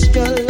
just your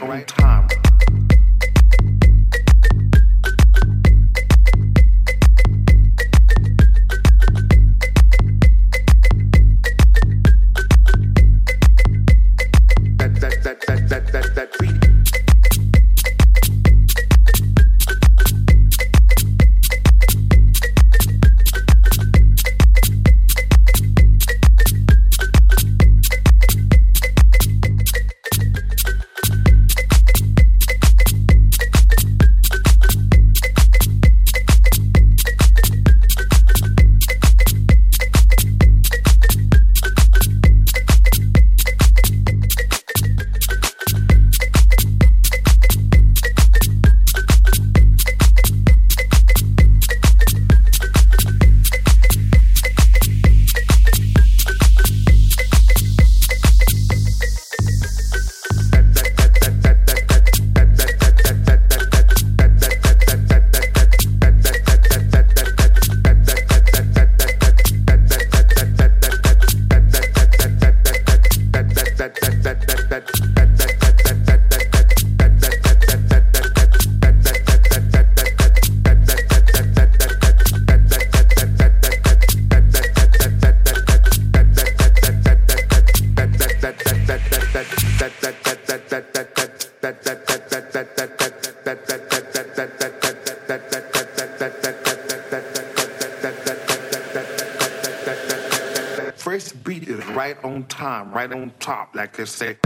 could que se